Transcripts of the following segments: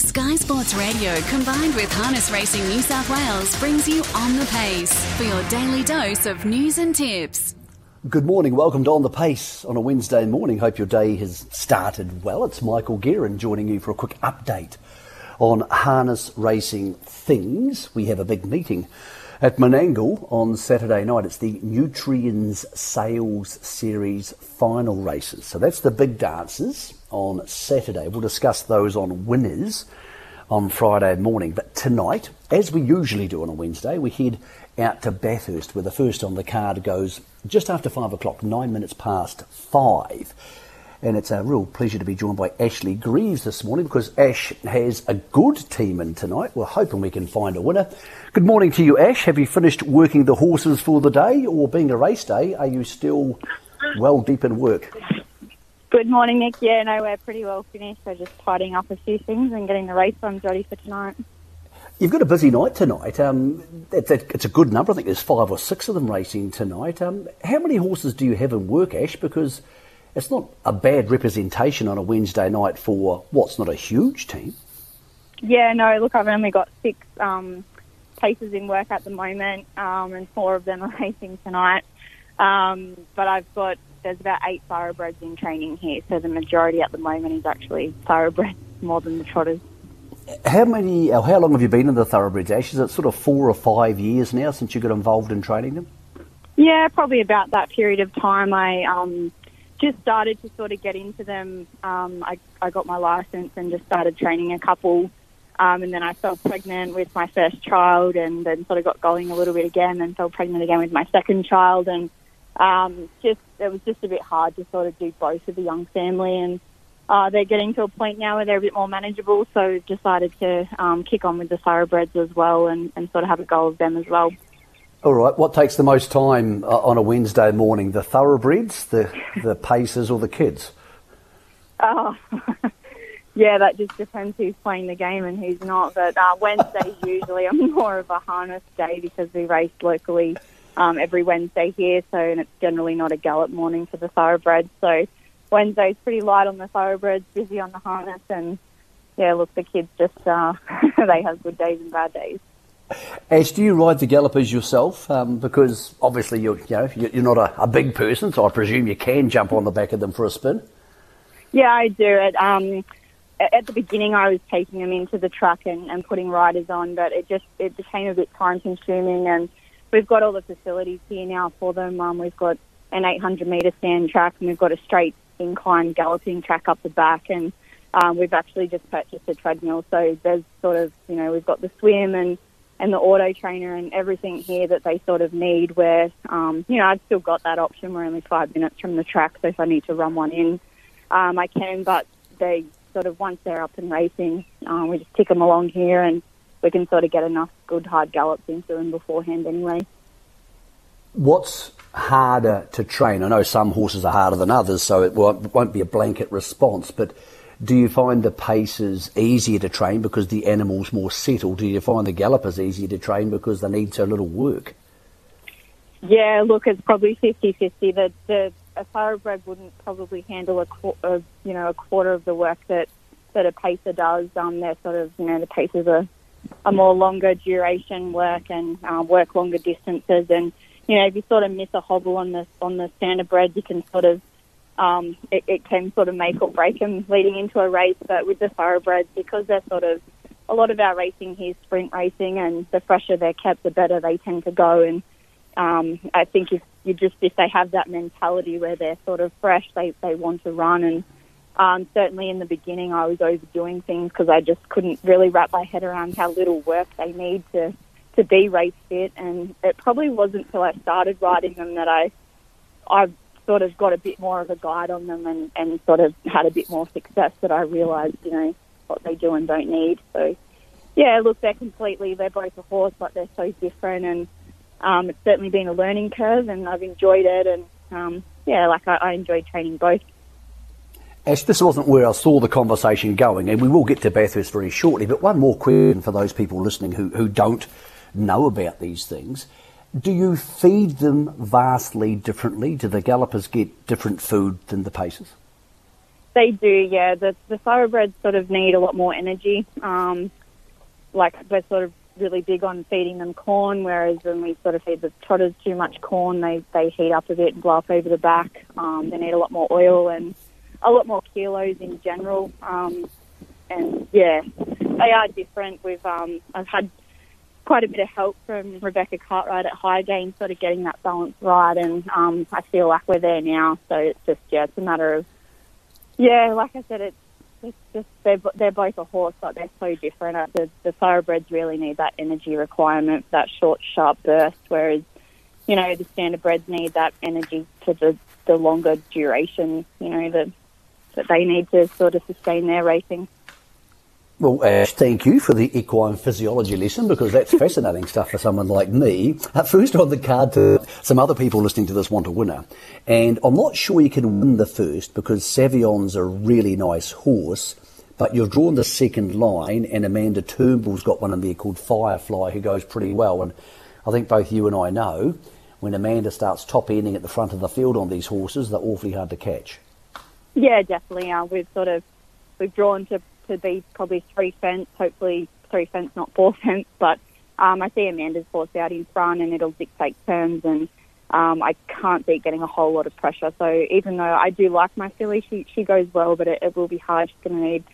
Sky Sports Radio combined with Harness Racing New South Wales brings you on the pace for your daily dose of news and tips. Good morning, welcome to On the Pace on a Wednesday morning. Hope your day has started well. It's Michael Guerin joining you for a quick update on harness racing things. We have a big meeting at Menangle on Saturday night. It's the Nutriens Sales Series final races. So that's the big dances on Saturday. We'll discuss those on winners on Friday morning. But tonight, as we usually do on a Wednesday, we head out to Bathurst where the first on the card goes just after five o'clock, nine minutes past five. And it's a real pleasure to be joined by Ashley Greaves this morning because Ash has a good team in tonight. We're hoping we can find a winner. Good morning to you, Ash. Have you finished working the horses for the day, or being a race day, are you still well deep in work? Good morning, Nick. Yeah, no, we're pretty well finished. We're just tidying up a few things and getting the race runs ready for tonight. You've got a busy night tonight. Um, it's, a, it's, a, good number. I think there's five or six of them racing tonight. Um, how many horses do you have in work, Ash? Because it's not a bad representation on a Wednesday night for what's not a huge team. Yeah, no, look, I've only got six um, paces in work at the moment, um, and four of them are racing tonight. Um, but I've got, there's about eight thoroughbreds in training here, so the majority at the moment is actually thoroughbreds more than the trotters. How many, how long have you been in the thoroughbreds, Ash? Is it sort of four or five years now since you got involved in training them? Yeah, probably about that period of time. I um, just started to sort of get into them. Um, I, I got my license and just started training a couple. Um, and then I fell pregnant with my first child and then sort of got going a little bit again and fell pregnant again with my second child. And um, just it was just a bit hard to sort of do both with a young family. And uh, they're getting to a point now where they're a bit more manageable. So we've decided to um, kick on with the thoroughbreds as well and, and sort of have a go of them as well. All right. What takes the most time uh, on a Wednesday morning? The thoroughbreds, the the paces, or the kids? Oh, yeah, that just depends who's playing the game and who's not. But uh, Wednesdays usually are more of a harness day because we race locally um, every Wednesday here, so and it's generally not a gallop morning for the thoroughbreds. So Wednesday's pretty light on the thoroughbreds, busy on the harness, and yeah, look, the kids just uh, they have good days and bad days. Ash, do you ride the gallopers yourself? Um, because obviously you're, you know, you're not a, a, big person, so I presume you can jump on the back of them for a spin. Yeah, I do it. Um, at the beginning, I was taking them into the truck and, and putting riders on, but it just it became a bit time consuming. And we've got all the facilities here now for them. Um, we've got an 800 metre stand track, and we've got a straight incline galloping track up the back, and um, we've actually just purchased a treadmill. So there's sort of you know we've got the swim and and the auto trainer and everything here that they sort of need where, um, you know, I've still got that option. We're only five minutes from the track, so if I need to run one in, um, I can, but they sort of, once they're up and racing, um, we just tick them along here and we can sort of get enough good hard gallops into them beforehand anyway. What's harder to train? I know some horses are harder than others, so it won't, won't be a blanket response, but do you find the paces easier to train because the animal's more settled? Do you find the gallopers easier to train because they need so little work? Yeah, look, it's probably 50-50. The, the a thoroughbred wouldn't probably handle a, a you know a quarter of the work that that a pacer does. Um, they're sort of you know the pacers are a more longer duration work and uh, work longer distances. And you know if you sort of miss a hobble on the on the standard standardbred, you can sort of um, it, it can sort of make or break them leading into a race. But with the thoroughbreds, because they're sort of a lot of our racing here is sprint racing, and the fresher they're kept, the better they tend to go. And um, I think if you just if they have that mentality where they're sort of fresh, they they want to run. And um, certainly in the beginning, I was overdoing things because I just couldn't really wrap my head around how little work they need to to be race fit. And it probably wasn't until I started riding them that I I sort of got a bit more of a guide on them and, and sort of had a bit more success that I realised, you know, what they do and don't need. So, yeah, look, they're completely, they're both a horse, but they're so different. And um, it's certainly been a learning curve and I've enjoyed it. And, um, yeah, like I, I enjoyed training both. Ash, this wasn't where I saw the conversation going, and we will get to Bathurst very shortly. But one more question for those people listening who, who don't know about these things. Do you feed them vastly differently? Do the gallopers get different food than the pacers? They do, yeah. The the thoroughbreds sort of need a lot more energy. Um, like we're sort of really big on feeding them corn, whereas when we sort of feed the trotters too much corn, they they heat up a bit and blow up over the back. Um, they need a lot more oil and a lot more kilos in general. Um, and yeah, they are different. We've um, I've had quite a bit of help from Rebecca Cartwright at Hygain, sort of getting that balance right, and um, I feel like we're there now. So it's just yeah, it's a matter of yeah, like I said, it's it's just they're they're both a horse, but they're so different. Uh, the the thoroughbreds really need that energy requirement, that short, sharp burst, whereas you know the standardbreds need that energy to the the longer duration. You know the that they need to sort of sustain their racing. Well, Ash, thank you for the equine physiology lesson because that's fascinating stuff for someone like me. Uh, first on the card to some other people listening to this want a winner. And I'm not sure you can win the first because Savion's a really nice horse, but you've drawn the second line and Amanda Turnbull's got one in there called Firefly who goes pretty well. And I think both you and I know when Amanda starts top ending at the front of the field on these horses, they're awfully hard to catch. Yeah, definitely. Uh, we've sort of we've drawn to to be probably three fence, hopefully three fence, not four fence. But um, I see Amanda's horse out in front, and it'll dictate terms, and um, I can't see getting a whole lot of pressure. So even though I do like my filly, she she goes well, but it, it will be hard. She's going to need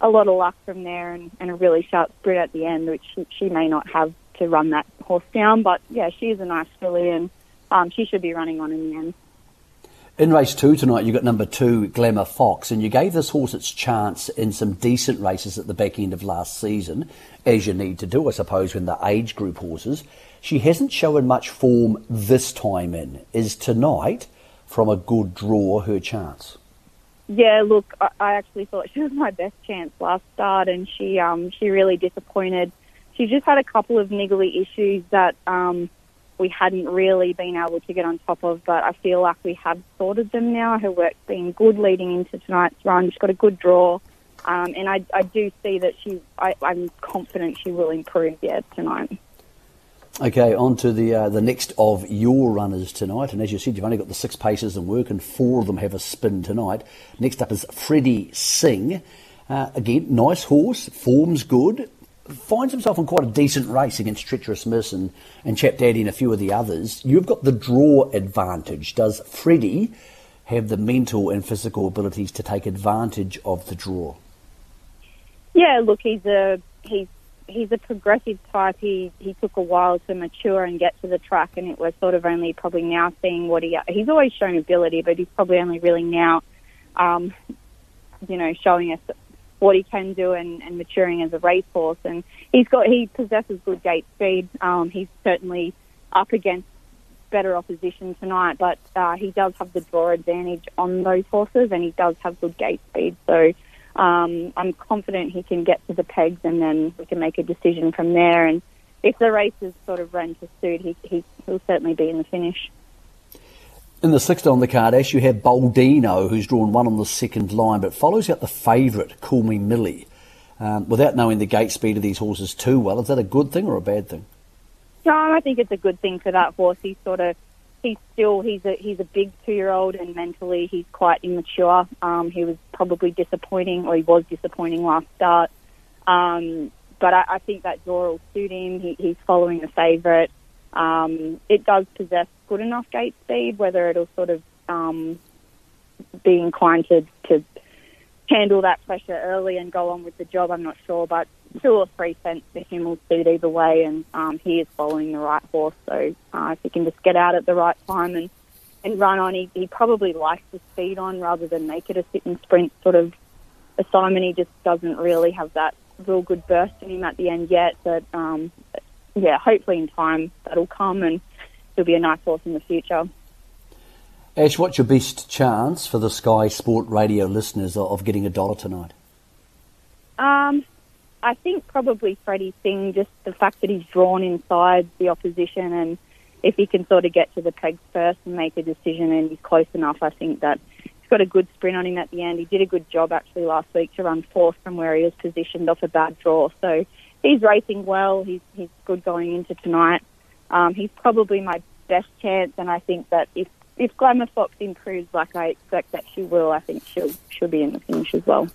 a lot of luck from there, and, and a really sharp sprint at the end, which she, she may not have to run that horse down. But yeah, she is a nice filly, and um, she should be running on in the end. In race two tonight, you got number two, Glamour Fox, and you gave this horse its chance in some decent races at the back end of last season, as you need to do, I suppose, when the age group horses. She hasn't shown much form this time in. Is tonight, from a good draw, her chance? Yeah, look, I actually thought she was my best chance last start, and she um, she really disappointed. She just had a couple of niggly issues that um, we hadn't really been able to get on top of, but I feel like we have sorted them now. Her work's been good leading into tonight's run. She's got a good draw, um, and I, I do see that she. I, I'm confident she will improve yet tonight. Okay, on to the uh, the next of your runners tonight, and as you said, you've only got the six paces in work, and four of them have a spin tonight. Next up is Freddie Singh. Uh, again, nice horse, form's good finds himself in quite a decent race against Treacherous Miss and, and Chap Daddy and a few of the others. You've got the draw advantage. Does Freddie have the mental and physical abilities to take advantage of the draw? Yeah, look, he's a he's he's a progressive type. He he took a while to mature and get to the track, and it was sort of only probably now seeing what he he's always shown ability, but he's probably only really now, um, you know, showing us what he can do and, and maturing as a racehorse. And he's got he possesses good gate speed. Um, he's certainly up against better opposition tonight, but uh, he does have the draw advantage on those horses, and he does have good gate speed. So um, I'm confident he can get to the pegs, and then we can make a decision from there. And if the race is sort of run to suit, he, he he'll certainly be in the finish. In the sixth on the card, Ash, you have Baldino, who's drawn one on the second line, but follows out the favourite, Call Me Millie. Um, without knowing the gate speed of these horses too well, is that a good thing or a bad thing? No, I think it's a good thing for that horse. He's sort of, he's still, he's a he's a big two year old, and mentally he's quite immature. Um, he was probably disappointing, or he was disappointing last start. Um, but I, I think that draw will suit him. He, he's following the favourite. Um, it does possess good enough gate speed, whether it'll sort of um, be inclined to, to handle that pressure early and go on with the job, I'm not sure. But two or three cents for him will suit either way, and um, he is following the right horse. So uh, if he can just get out at the right time and, and run on, he, he probably likes the speed on rather than make it a sit and sprint sort of assignment. He just doesn't really have that real good burst in him at the end yet. But um, yeah, hopefully in time that'll come and he'll be a nice horse in the future. Ash, what's your best chance for the Sky Sport Radio listeners of getting a dollar tonight? Um, I think probably Freddie Singh, just the fact that he's drawn inside the opposition and if he can sort of get to the pegs first and make a decision and he's close enough, I think that he's got a good sprint on him at the end. He did a good job actually last week to run fourth from where he was positioned off a bad draw. So he's racing well. He's he's good going into tonight. Um, he's probably my best chance, and I think that if if Glamour Fox improves like I expect that she will, I think she'll she'll be in the finish as well.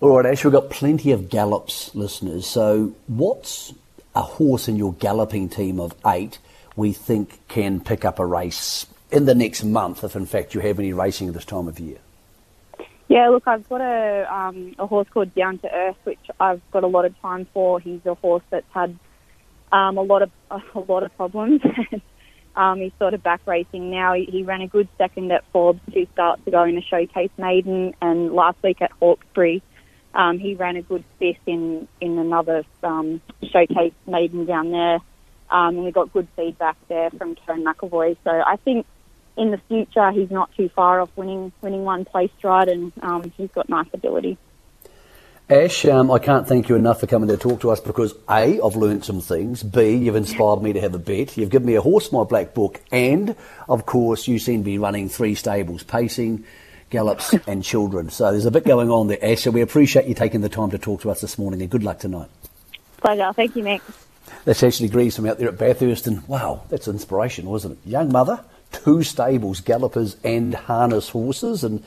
All right, Ash, we've got plenty of gallops, listeners. So, what's a horse in your galloping team of eight we think can pick up a race in the next month, if in fact you have any racing this time of year? Yeah, look, I've got a um, a horse called Down to Earth, which I've got a lot of time for. He's a horse that's had um, a lot of a lot of problems. um, he's sort of back racing now. He, he ran a good second at Forbes two starts ago in a showcase maiden, and last week at Hawkesbury, um, he ran a good fifth in in another um, showcase maiden down there, um, and we got good feedback there from Kerrin McEvoy. So I think in the future, he's not too far off winning winning one place stride, and um, he's got nice ability. Ash, um, I can't thank you enough for coming to talk to us because A, I've learned some things. B, you've inspired me to have a bet. You've given me a horse, my black book, and of course, you seem to be running three stables, pacing, gallops, and children. So there's a bit going on there, Ash. So we appreciate you taking the time to talk to us this morning, and good luck tonight. Pleasure. Thank you, Mick. That's Ashley Greaves from out there at Bathurst, and wow, that's inspiration, wasn't it? Young mother, two stables, gallopers and harness horses, and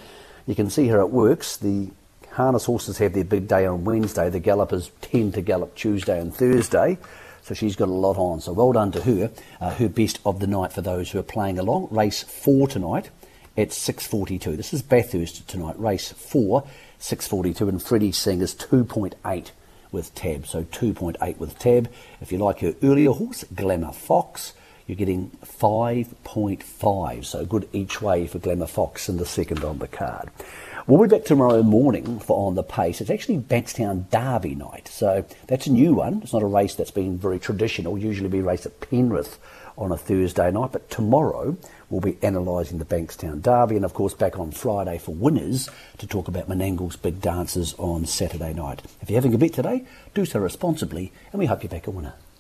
you can see how it works. The harness horses have their big day on Wednesday. The gallopers tend to gallop Tuesday and Thursday. So she's got a lot on. So well done to her. Uh, her best of the night for those who are playing along. Race four tonight at 6.42. This is Bathurst tonight. Race four, 6.42. And Freddie Singh is 2.8 with Tab. So 2.8 with Tab. If you like her earlier horse, Glamour Fox, you're getting 5.5. So good each way for Glamour Fox and the second on the card. We'll be back tomorrow morning for On the Pace. It's actually Bankstown Derby night. So that's a new one. It's not a race that's been very traditional. Usually be race at Penrith on a Thursday night. But tomorrow we'll be analysing the Bankstown Derby and of course back on Friday for winners to talk about Menangle's big dances on Saturday night. If you're having a bet today, do so responsibly and we hope you back a winner.